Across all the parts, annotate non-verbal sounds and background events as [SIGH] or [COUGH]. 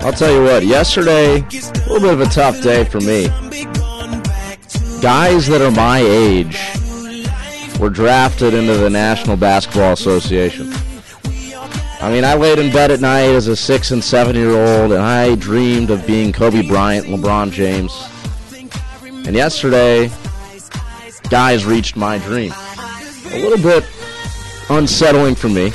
I'll tell you what, yesterday, a little bit of a tough day for me. Guys that are my age were drafted into the National Basketball Association. I mean, I laid in bed at night as a six and seven year old, and I dreamed of being Kobe Bryant, LeBron James. And yesterday, guys reached my dream. A little bit unsettling for me.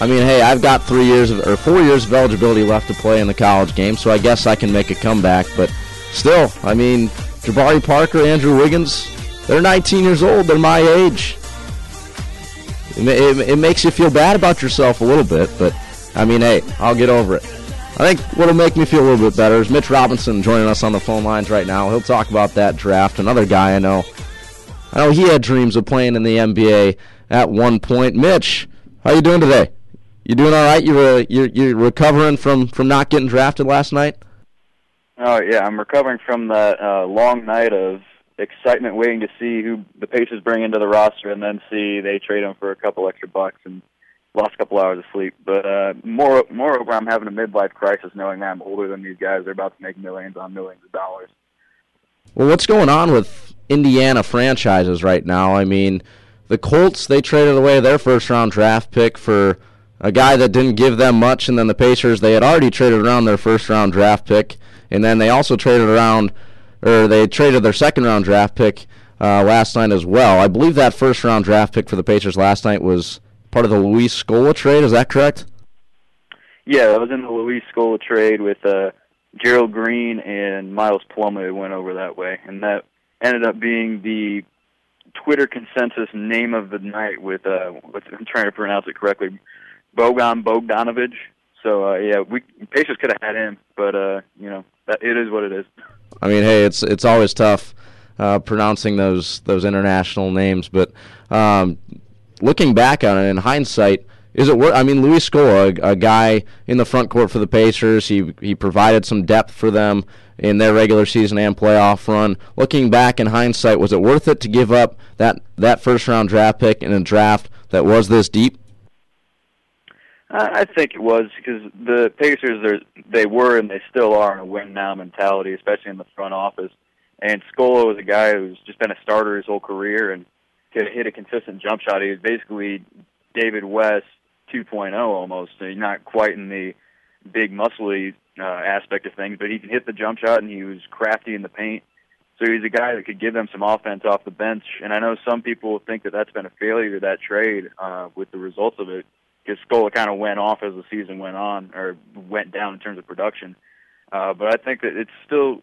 I mean, hey, I've got three years of, or four years of eligibility left to play in the college game, so I guess I can make a comeback. But still, I mean, Jabari Parker, Andrew Wiggins, they're 19 years old. They're my age. It, it, it makes you feel bad about yourself a little bit, but I mean, hey, I'll get over it. I think what'll make me feel a little bit better is Mitch Robinson joining us on the phone lines right now. He'll talk about that draft. Another guy I know. I know he had dreams of playing in the NBA at one point. Mitch, how you doing today? You doing all right? You uh, you're you're recovering from from not getting drafted last night. Oh yeah, I'm recovering from that uh, long night of excitement, waiting to see who the Pacers bring into the roster, and then see they trade him for a couple extra bucks and lost a couple hours of sleep. But uh, more moreover, I'm having a midlife crisis knowing that I'm older than these guys. They're about to make millions on millions of dollars. Well, what's going on with Indiana franchises right now? I mean, the Colts they traded away their first round draft pick for a guy that didn't give them much, and then the Pacers they had already traded around their first round draft pick, and then they also traded around, or they traded their second round draft pick uh, last night as well. I believe that first round draft pick for the Pacers last night was part of the Luis Scola trade. Is that correct? Yeah, that was in the Luis Scola trade with uh, Gerald Green and Miles Plumlee went over that way, and that ended up being the Twitter consensus name of the night with uh, what's, I'm trying to pronounce it correctly, Bogdan Bogdanovic. So uh, yeah, we Pacers could have had him, but uh, you know that it is what it is. I mean, hey, it's it's always tough uh, pronouncing those those international names, but um, looking back on it in hindsight, is it worth? I mean, Luis Scola, a, a guy in the front court for the Pacers, he he provided some depth for them in their regular season and playoff run. Looking back in hindsight, was it worth it to give up that that first round draft pick in a draft that was this deep? I think it was because the Pacers are they were and they still are in a win now mentality, especially in the front office. And Scola was a guy who's just been a starter his whole career and could hit a consistent jump shot. He was basically David West 2.0 almost. So he's not quite in the big muscly uh, aspect of things, but he can hit the jump shot and he was crafty in the paint. So he's a guy that could give them some offense off the bench. And I know some people think that that's been a failure that trade uh, with the results of it because Scola kind of went off as the season went on or went down in terms of production. Uh, but I think that it's still,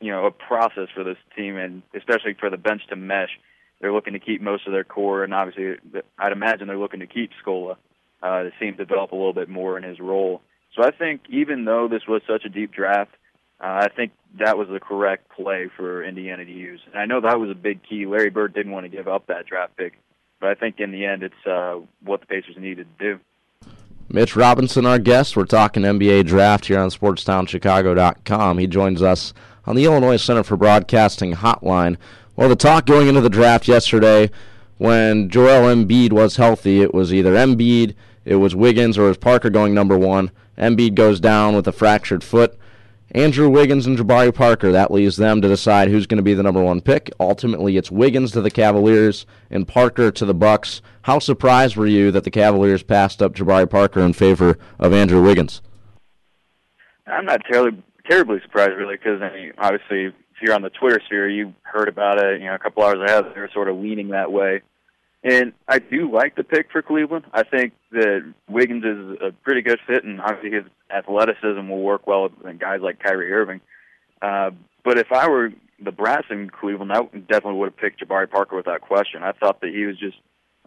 you know, a process for this team, and especially for the bench to mesh. They're looking to keep most of their core, and obviously, I'd imagine they're looking to keep Scola uh, to see him develop a little bit more in his role. So I think even though this was such a deep draft, uh, I think that was the correct play for Indiana to use. And I know that was a big key. Larry Bird didn't want to give up that draft pick but I think in the end, it's uh, what the Pacers needed to do. Mitch Robinson, our guest. We're talking NBA draft here on SportsTownChicago.com. He joins us on the Illinois Center for Broadcasting hotline. Well, the talk going into the draft yesterday, when Joel Embiid was healthy, it was either Embiid, it was Wiggins, or it was Parker going number one. Embiid goes down with a fractured foot. Andrew Wiggins and Jabari Parker. That leaves them to decide who's going to be the number one pick. Ultimately, it's Wiggins to the Cavaliers and Parker to the Bucks. How surprised were you that the Cavaliers passed up Jabari Parker in favor of Andrew Wiggins? I'm not terribly terribly surprised, really, because I mean, obviously, if you're on the Twitter sphere, you heard about it. You know, a couple hours ahead, they were sort of leaning that way. And I do like the pick for Cleveland. I think that Wiggins is a pretty good fit, and obviously his athleticism will work well with guys like Kyrie Irving. Uh, but if I were the brass in Cleveland, I definitely would have picked Jabari Parker without question. I thought that he was just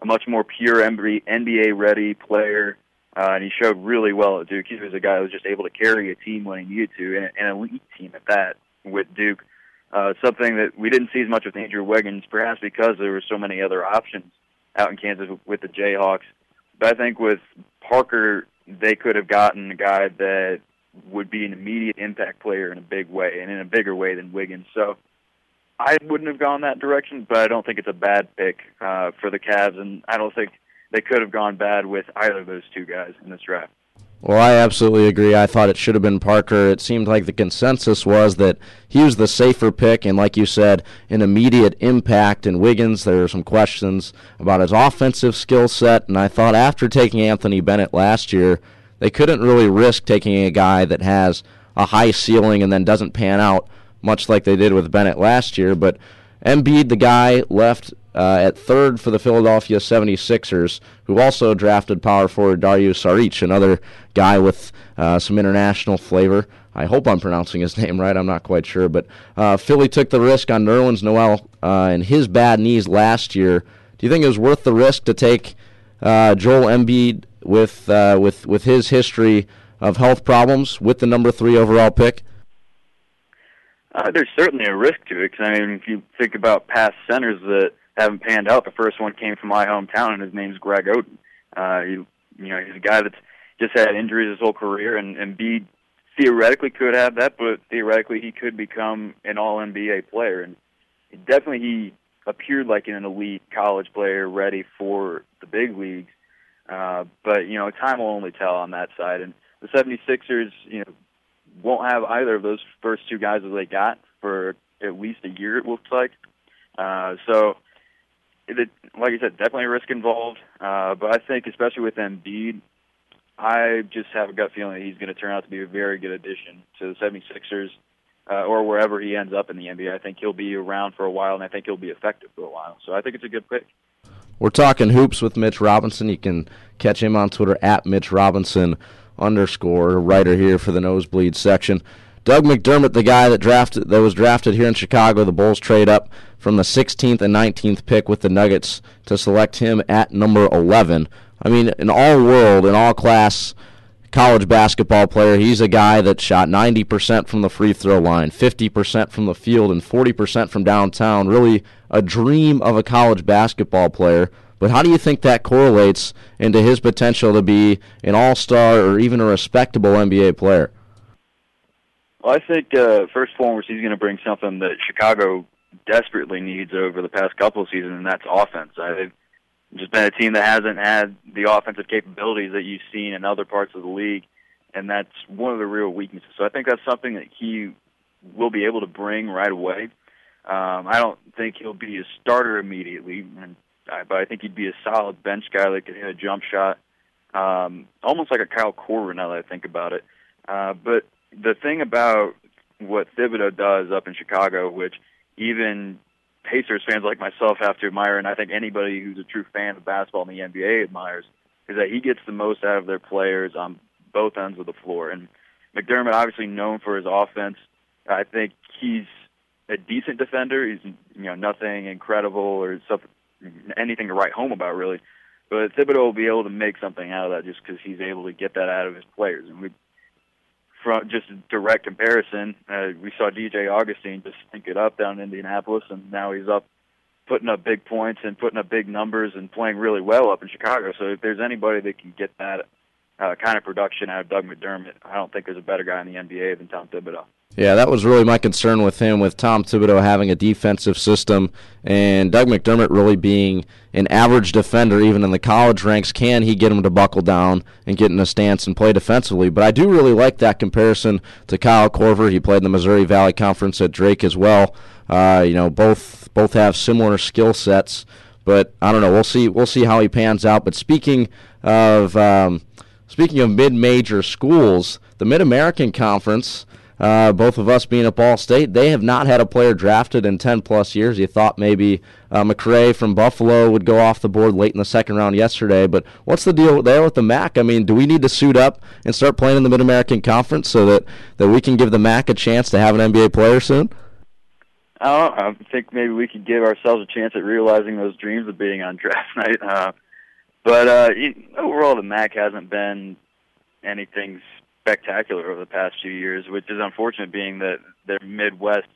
a much more pure NBA-ready player, uh, and he showed really well at Duke. He was a guy who was just able to carry a team when he needed to, and an elite team at that with Duke. Uh, something that we didn't see as much with Andrew Wiggins, perhaps because there were so many other options out in Kansas with the Jayhawks. But I think with Parker, they could have gotten a guy that would be an immediate impact player in a big way and in a bigger way than Wiggins. So I wouldn't have gone that direction, but I don't think it's a bad pick uh, for the Cavs, and I don't think they could have gone bad with either of those two guys in this draft. Well, I absolutely agree. I thought it should have been Parker. It seemed like the consensus was that he was the safer pick, and like you said, an immediate impact. In Wiggins, there were some questions about his offensive skill set, and I thought after taking Anthony Bennett last year, they couldn't really risk taking a guy that has a high ceiling and then doesn't pan out, much like they did with Bennett last year. But Embiid, the guy, left uh, at third for the Philadelphia 76ers, who also drafted power forward Dario Saric, another guy with uh, some international flavor. I hope I'm pronouncing his [LAUGHS] name right. I'm not quite sure. But uh, Philly took the risk on Nerlens Noel uh, and his bad knees last year. Do you think it was worth the risk to take uh, Joel Embiid with, uh, with, with his history of health problems with the number three overall pick? There's certainly a risk to it because I mean, if you think about past centers that haven't panned out. The first one came from my hometown, and his name's Greg Oden. Uh, he, you know, he's a guy that's just had injuries his whole career, and B theoretically could have that, but theoretically he could become an All NBA player, and definitely he appeared like an elite college player ready for the big leagues. Uh, but you know, time will only tell on that side, and the 76ers, you know, won't have either of those first two guys that they got for at least a year. It looks like. Uh, so it, like I said, definitely risk involved. Uh, but I think, especially with Embiid, I just have a gut feeling that he's going to turn out to be a very good addition to the 76ers uh, or wherever he ends up in the NBA. I think he'll be around for a while, and I think he'll be effective for a while. So I think it's a good pick. We're talking hoops with Mitch Robinson. You can catch him on Twitter at Mitch Robinson underscore writer here for the nosebleed section. Doug McDermott, the guy that drafted that was drafted here in Chicago, the Bulls trade up from the 16th and 19th pick with the Nuggets to select him at number 11. I mean, in all world, in all class college basketball player, he's a guy that shot 90% from the free throw line, 50% from the field, and 40% from downtown. Really a dream of a college basketball player. But how do you think that correlates into his potential to be an all star or even a respectable NBA player? Well, I think uh, first and foremost, he's going to bring something that Chicago desperately needs over the past couple of seasons, and that's offense. I, they've just been a team that hasn't had the offensive capabilities that you've seen in other parts of the league, and that's one of the real weaknesses. So I think that's something that he will be able to bring right away. Um, I don't think he'll be a starter immediately, and I, but I think he'd be a solid bench guy that could hit a jump shot, um, almost like a Kyle Korver. Now that I think about it, uh, but the thing about what Thibodeau does up in Chicago, which even Pacers fans like myself have to admire, and I think anybody who's a true fan of basketball in the NBA admires, is that he gets the most out of their players on both ends of the floor. And McDermott, obviously known for his offense, I think he's a decent defender. He's you know nothing incredible or something, anything to write home about really. But Thibodeau will be able to make something out of that just because he's able to get that out of his players. And we from just direct comparison, uh, we saw DJ Augustin just think it up down in Indianapolis, and now he's up putting up big points and putting up big numbers and playing really well up in Chicago. So if there's anybody that can get that uh, kind of production out of Doug McDermott, I don't think there's a better guy in the NBA than Tom Thibodeau. Yeah, that was really my concern with him, with Tom Thibodeau having a defensive system and Doug McDermott really being an average defender, even in the college ranks. Can he get him to buckle down and get in a stance and play defensively? But I do really like that comparison to Kyle Korver. He played in the Missouri Valley Conference at Drake as well. Uh, you know, both both have similar skill sets, but I don't know. We'll see. We'll see how he pans out. But speaking of um, speaking of mid-major schools, the Mid American Conference uh, both of us being at Ball State, they have not had a player drafted in 10 plus years. You thought maybe uh, McCrea from Buffalo would go off the board late in the second round yesterday, but what's the deal there with the MAC? I mean, do we need to suit up and start playing in the Mid American Conference so that, that we can give the MAC a chance to have an NBA player soon? I, I think maybe we could give ourselves a chance at realizing those dreams of being on draft [LAUGHS] night. Uh, but uh, overall, the MAC hasn't been anything spectacular over the past few years, which is unfortunate, being that their Midwest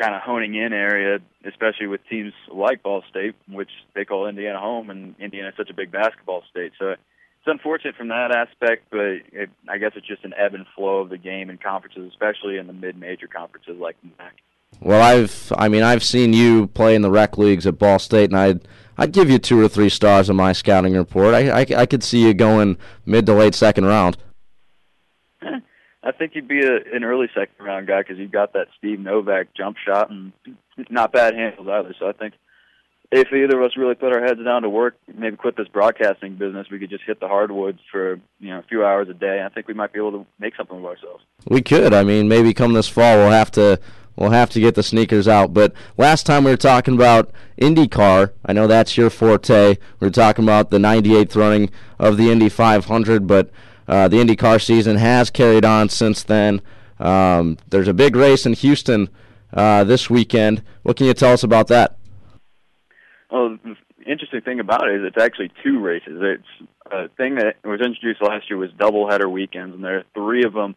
kind of honing in area, especially with teams like Ball State, which they call Indiana home, and Indiana is such a big basketball state. So it's unfortunate from that aspect, but it, I guess it's just an ebb and flow of the game in conferences, especially in the mid-major conferences like MAC. Well, I've I mean I've seen you play in the rec leagues at Ball State, and I'd I'd give you two or three stars on my scouting report. I, I, I could see you going mid to late second round. I think you'd be a, an early second round guy because you've got that Steve Novak jump shot and not bad handles either. So I think if either of us really put our heads down to work, maybe quit this broadcasting business, we could just hit the hardwoods for you know a few hours a day. I think we might be able to make something of ourselves. We could. I mean, maybe come this fall, we'll have to we'll have to get the sneakers out. But last time we were talking about IndyCar. I know that's your forte. We were talking about the 98th running of the Indy 500, but uh, the IndyCar season has carried on since then. Um, there's a big race in Houston uh, this weekend. What can you tell us about that? Well, the interesting thing about it is it's actually two races. It's a thing that was introduced last year was double header weekends, and there are three of them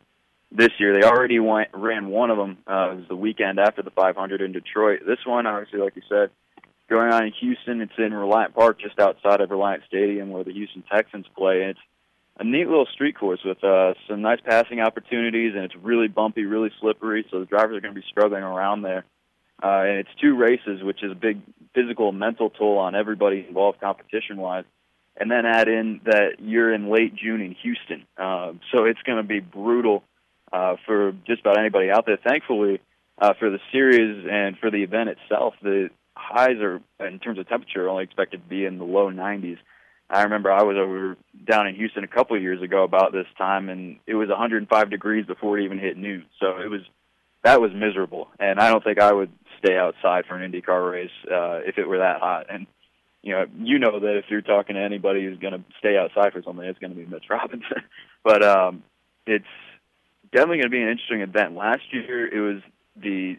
this year. They already went, ran one of them. Uh, it was the weekend after the 500 in Detroit. This one, obviously, like you said, going on in Houston. It's in Reliant Park, just outside of Reliant Stadium, where the Houston Texans play. And it's a neat little street course with uh, some nice passing opportunities, and it's really bumpy, really slippery. So the drivers are going to be struggling around there. Uh, and it's two races, which is a big physical, and mental toll on everybody involved, competition-wise. And then add in that you're in late June in Houston, uh, so it's going to be brutal uh, for just about anybody out there. Thankfully, uh, for the series and for the event itself, the highs are, in terms of temperature, only expected to be in the low 90s. I remember I was over down in Houston a couple of years ago about this time, and it was 105 degrees before it even hit noon. So it was that was miserable, and I don't think I would stay outside for an IndyCar race uh, if it were that hot. And you know, you know that if you're talking to anybody who's going to stay outside for something, it's going to be Mitch [LAUGHS] Robinson. but um, it's definitely going to be an interesting event. Last year, it was the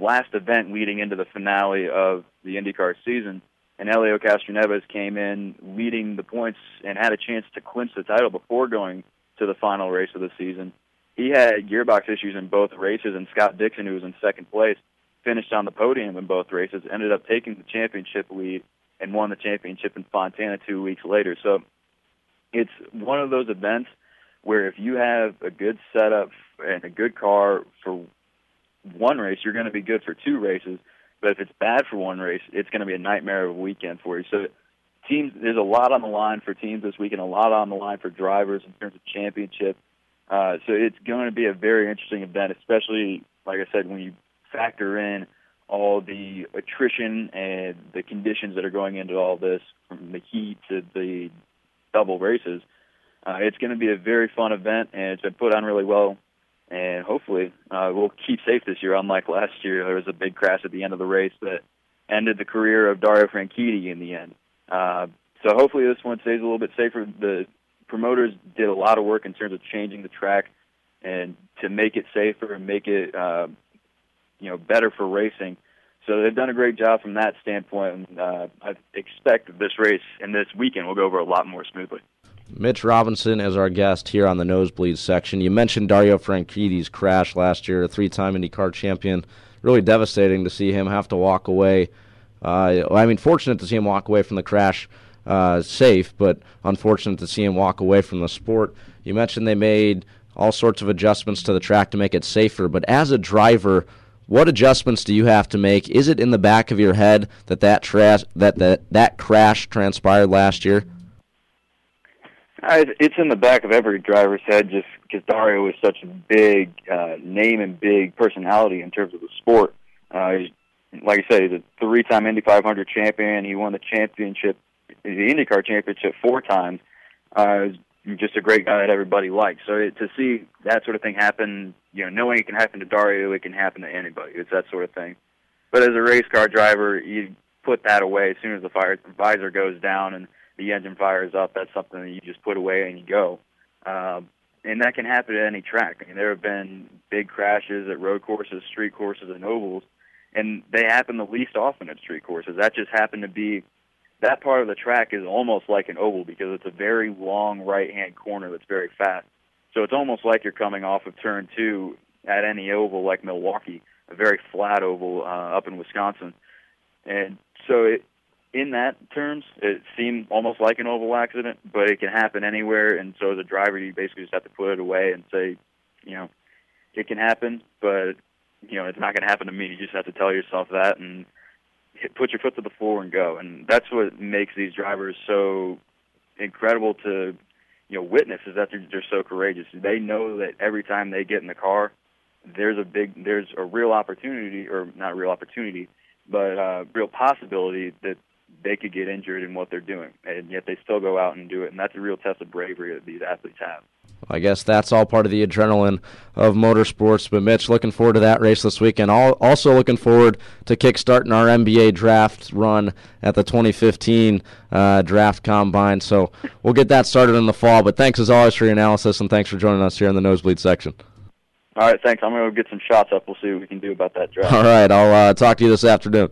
last event leading into the finale of the IndyCar season and Helio Castroneves came in leading the points and had a chance to clinch the title before going to the final race of the season. He had gearbox issues in both races, and Scott Dixon, who was in second place, finished on the podium in both races, ended up taking the championship lead and won the championship in Fontana two weeks later. So it's one of those events where if you have a good setup and a good car for one race, you're going to be good for two races. But if it's bad for one race, it's going to be a nightmare of a weekend for you. So teams, there's a lot on the line for teams this weekend, a lot on the line for drivers in terms of championship. Uh, so it's going to be a very interesting event, especially like I said when you factor in all the attrition and the conditions that are going into all this, from the heat to the double races. Uh, it's going to be a very fun event, and it's been put on really well and hopefully uh, we'll keep safe this year. Unlike last year, there was a big crash at the end of the race that ended the career of Dario Franchitti in the end. Uh, so hopefully this one stays a little bit safer. The promoters did a lot of work in terms of changing the track and to make it safer and make it uh, you know better for racing. So they've done a great job from that standpoint. And, uh, I expect this race and this weekend will go over a lot more smoothly. Mitch Robinson as our guest here on the Nosebleed section. You mentioned Dario Franchitti's crash last year, a three-time IndyCar champion. Really devastating to see him have to walk away. Uh, I mean, fortunate to see him walk away from the crash uh, safe, but unfortunate to see him walk away from the sport. You mentioned they made all sorts of adjustments to the track to make it safer, but as a driver, what adjustments do you have to make? Is it in the back of your head that that, tra- that, that, that crash transpired last year? It's in the back of every driver's head, just because Dario is such a big uh, name and big personality in terms of the sport. Uh, like I said, he's a three-time Indy 500 champion. He won the championship, the IndyCar championship, four times. Uh, just a great guy that everybody likes. So it, to see that sort of thing happen, you know, knowing it can happen to Dario, it can happen to anybody. It's that sort of thing. But as a race car driver, you put that away as soon as the fire visor goes down and the engine fires up, that's something that you just put away and you go. Uh, and that can happen at any track. I mean, there have been big crashes at road courses, street courses, and ovals, and they happen the least often at street courses. That just happened to be that part of the track is almost like an oval because it's a very long right-hand corner that's very fast. So it's almost like you're coming off of turn two at any oval like Milwaukee, a very flat oval uh, up in Wisconsin. And so it, in that terms, it seemed almost like an oval accident, but it can happen anywhere. And so as a driver, you basically just have to put it away and say, you know, it can happen, but you know, it's not going to happen to me. You just have to tell yourself that and hit, put your foot to the floor and go. And that's what makes these drivers so incredible to you know witness is that they're, they're so courageous. They know that every time they get in the car, there's a big there's a real opportunity or not real opportunity, but a real possibility that they could get injured in what they're doing, and yet they still go out and do it. And that's a real test of bravery that these athletes have. I guess that's all part of the adrenaline of motorsports. But Mitch, looking forward to that race this weekend. Also looking forward to kickstarting our NBA draft run at the 2015 uh, draft combine. So we'll get that started in the fall. But thanks as always for your analysis, and thanks for joining us here in the nosebleed section. All right, thanks. I'm going to get some shots up. We'll see what we can do about that draft. All right, I'll uh, talk to you this afternoon.